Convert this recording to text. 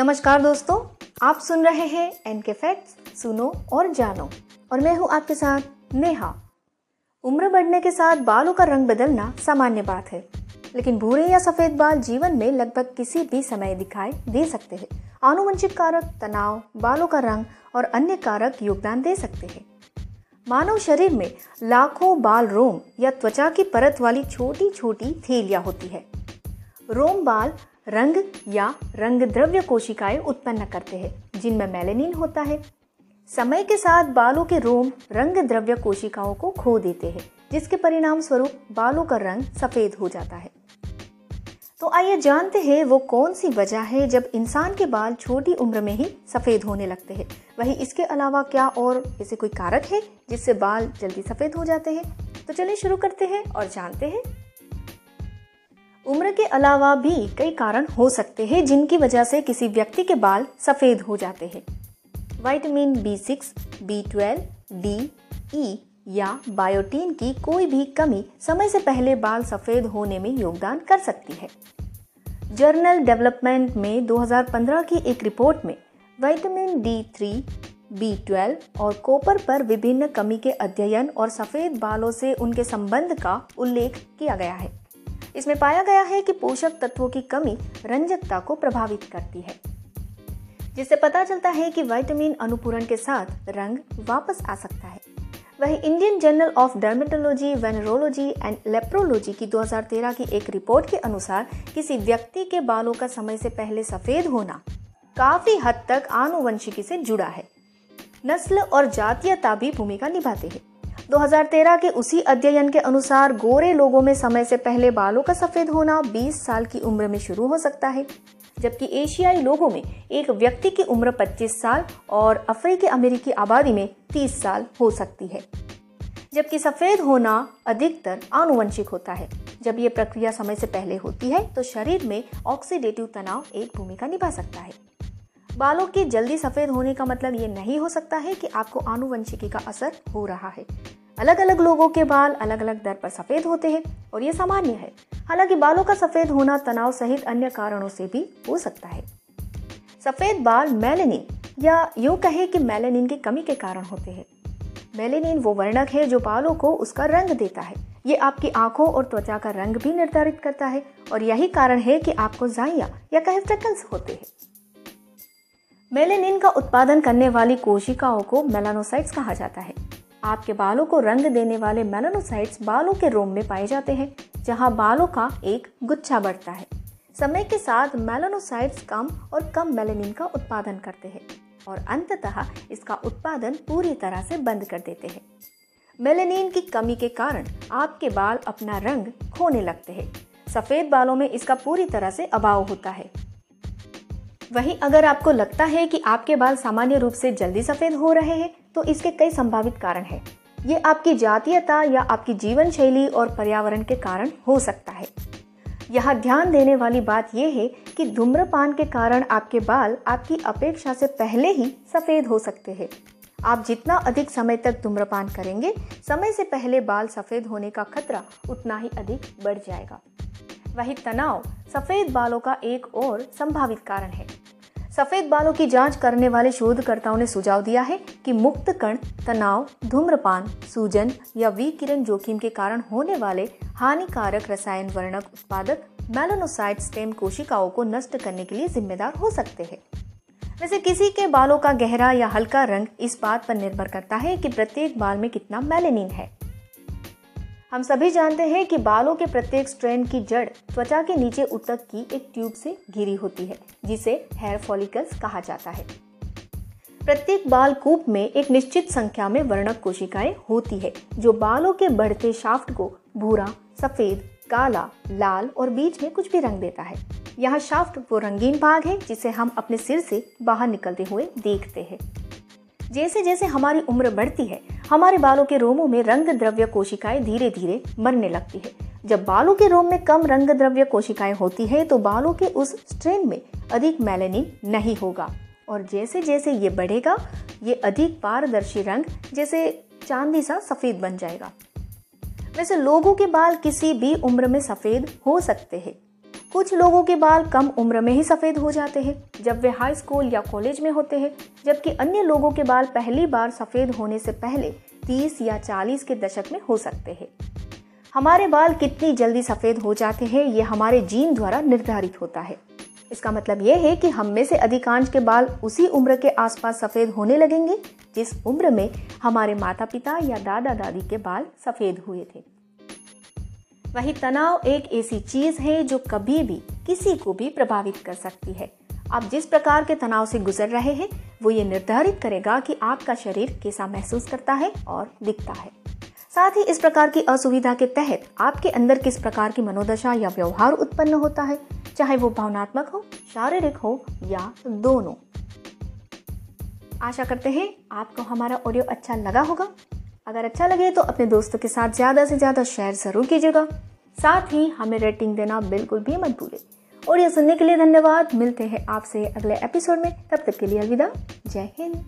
नमस्कार दोस्तों, आप सुन रहे हैं एन के फैक्ट्स सुनो और जानो। और मैं हूँ आपके साथ नेहा। उम्र बढ़ने के साथ बालों का रंग बदलना सामान्य बात है, लेकिन भूरे या सफ़ेद बाल जीवन में लगभग किसी भी समय दिखाई दे सकते हैं। आनुवंशिक कारक तनाव, बालों का रंग और अन्य कारक योगदान दे सकते हैं। मानव शरीर में लाखों बाल रोम या त्वचा की परत वाली छोटी छोटी थैलियाँ होती है। रोम बाल रंग या रंग द्रव्य कोशिकाएँ उत्पन्न करते हैं, जिनमें मेलेनिन होता है। समय के साथ बालों के रोम रंग द्रव्य कोशिकाओं को खो देते हैं, जिसके परिणाम स्वरूप बालों का रंग सफ़ेद हो जाता है। तो आइए जानते हैं वो कौन सी वजह है जब इंसान के बाल छोटी उम्र में ही सफ़ेद होने लगते हैं। वही इसके अलावा क्या और ऐसे कोई कारक है जिससे बाल जल्दी सफ़ेद हो जाते हैं? तो चलिए शुरू करते हैं और जानते हैं उम्र के अलावा भी कई कारण हो सकते हैं जिनकी वजह से किसी व्यक्ति के बाल सफ़ेद हो जाते हैं। Vitamin B six B twelve D E या बायोटीन की कोई भी कमी समय से पहले बाल सफ़ेद होने में योगदान कर सकती है। जर्नल डेवलपमेंट में 2015 की एक रिपोर्ट में vitamin D three B twelve और कॉपर पर विभिन्न कमी के अध्ययन और सफ़ेद बालों से उनके संबंध का उल्लेख किया गया है। इसमें पाया गया है कि पोषक तत्वों की कमी रंजकता को प्रभावित करती है, जिससे पता चलता है कि विटामिन अनुपूरण के साथ रंग वापस आ सकता है। वही Indian journal of dermatology, venereology and leprology की 2013 की एक रिपोर्ट के अनुसार किसी व्यक्ति के बालों का समय से पहले सफ़ेद होना काफ़ी हद तक आनुवंशिकी से जुड़ा है। नस्ल और जातीयता भी भूमिका निभाते हैं। 2013 के उसी अध्ययन के अनुसार गोरे लोगों में समय से पहले बालों का सफ़ेद होना 20 साल की उम्र में शुरू हो सकता है, जबकि एशियाई लोगों में एक व्यक्ति की उम्र 25 साल और अफ्रीकी अमेरिकी आबादी में 30 साल हो सकती है, जबकि सफ़ेद होना अधिकतर आनुवंशिक होता है। जब ये प्रक्रिया समय से पहले होती है तो शरीर में ऑक्सीडेटिव तनाव एक भूमिका निभा सकता है। बालों के जल्दी सफ़ेद होने का मतलब ये नहीं हो सकता है कि आपको आनुवंशिकी का असर हो रहा है। अलग अलग लोगों के बाल अलग अलग दर पर सफ़ेद होते हैं और ये सामान्य है। हालाँकि बालों का सफ़ेद होना तनाव सहित अन्य कारणों से भी हो सकता है। सफ़ेद बाल मेलेनिन या यूँ कहे कि मेलेनिन की कमी के कारण होते हैं। मेलेनिन वो वर्णक है जो बालों को उसका रंग देता है। ये आपकी आँखों और त्वचा का रंग भी निर्धारित करता है और यही कारण है कि आपको जाइया या कहे फ्रेकल्स होते हैं। मेलेनिन का उत्पादन करने वाली कोशिकाओं को मेलानोसाइट्स कहा जाता है। आपके बालों को रंग देने वाले मेलानोसाइट्स बालों के रोम में पाए जाते हैं, जहाँ बालों का एक गुच्छा बढ़ता है। समय के साथ मेलानोसाइट्स कम और कम मेलेनिन का उत्पादन करते हैं और अंततः इसका उत्पादन पूरी तरह से बंद कर देते हैं। मेलेनिन की कमी के कारण आपके बाल अपना रंग खोने लगते हैं। सफ़ेद बालों में इसका पूरी तरह से अभाव होता है। वहीं अगर आपको लगता है कि आपके बाल सामान्य रूप से जल्दी सफ़ेद हो रहे हैं तो इसके कई संभावित कारण हैं। ये आपकी जातीयता या आपकी जीवन शैली और पर्यावरण के कारण हो सकता है। यहाँ ध्यान देने वाली बात यह है कि धूम्रपान के कारण आपके बाल आपकी अपेक्षा से पहले ही सफ़ेद हो सकते हैं। आप जितना अधिक समय तक धूम्रपान करेंगे, समय से पहले बाल सफ़ेद होने का खतरा उतना ही अधिक बढ़ जाएगा। वही तनाव सफ़ेद बालों का एक और संभावित कारण है। सफ़ेद बालों की जाँच करने वाले शोधकर्ताओं ने सुझाव दिया है कि मुक्त कण, तनाव, धूम्रपान, सूजन या विकिरण जोखिम के कारण होने वाले हानिकारक रसायन वर्णक उत्पादक मेलानोसाइट स्टेम कोशिकाओं को नष्ट करने के लिए जिम्मेदार हो सकते हैं। वैसे किसी के बालों का गहरा या हल्का रंग इस बात पर निर्भर करता है कि प्रत्येक बाल में कितना मेलेनिन है। हम सभी जानते हैं कि बालों के प्रत्येक स्ट्रैंड की जड़ त्वचा के नीचे उतक की एक ट्यूब से घिरी होती है, जिसे हेयर फॉलिकल्स कहा जाता है। प्रत्येक बाल कूप में एक निश्चित संख्या में वर्णक कोशिकाएँ होती है, जो बालों के बढ़ते शाफ्ट को भूरा, सफ़ेद, काला, लाल और बीच में कुछ भी रंग देता है। यहाँ शाफ्ट वो रंगीन भाग है, जिसे हम अपने सिर से बाहर निकलते हुए देखते हैं। जैसे जैसे हमारी उम्र बढ़ती है, हमारे बालों के रोमों में रंग द्रव्य कोशिकाएँ धीरे धीरे मरने लगती है। जब बालों के रोम में कम रंग द्रव्य कोशिकाएँ होती है तो बालों के उस स्ट्रेन में अधिक मेलेनिन नहीं होगा। और जैसे जैसे ये बढ़ेगा, ये अधिक पारदर्शी रंग, जैसे चांदी सा सफ़ेद बन जाएगा। वैसे लोगों के बाल किसी भी उम्र में सफ़ेद हो सकते हैं। कुछ लोगों के बाल कम उम्र में ही सफ़ेद हो जाते हैं, जब वे हाई स्कूल या कॉलेज में होते हैं, जबकि अन्य लोगों के बाल पहली बार सफ़ेद होने से पहले 30 या 40 के दशक में हो सकते हैं। हमारे बाल कितनी जल्दी सफ़ेद हो जाते हैं, ये हमारे जीन द्वारा निर्धारित होता है। इसका मतलब यह है कि हम में से अधिकांश के बाल उसी उम्र के आसपास सफ़ेद होने लगेंगे, जिस उम्र में हमारे माता पिता या दादा दादी के बाल सफ़ेद हुए थे। वही तनाव एक ऐसी चीज़ है जो कभी भी किसी को भी प्रभावित कर सकती है। आप जिस प्रकार के तनाव से गुजर रहे हैं, वो ये निर्धारित करेगा कि आपका शरीर कैसा महसूस करता है और दिखता है। साथ ही इस प्रकार की असुविधा के तहत आपके अंदर किस प्रकार की मनोदशा या व्यवहार उत्पन्न होता है, चाहे वो भावनात्मक हो, शारीरिक हो या दोनों। आशा करते हैं आपको हमारा ऑडियो अच्छा लगा होगा। अगर अच्छा लगे तो अपने दोस्तों के साथ ज़्यादा से ज़्यादा शेयर ज़रूर कीजिएगा। साथ ही हमें रेटिंग देना बिल्कुल भी मत भूलें और यह सुनने के लिए धन्यवाद। मिलते हैं आपसे अगले एपिसोड में। तब तक के लिए अलविदा। जय हिंद।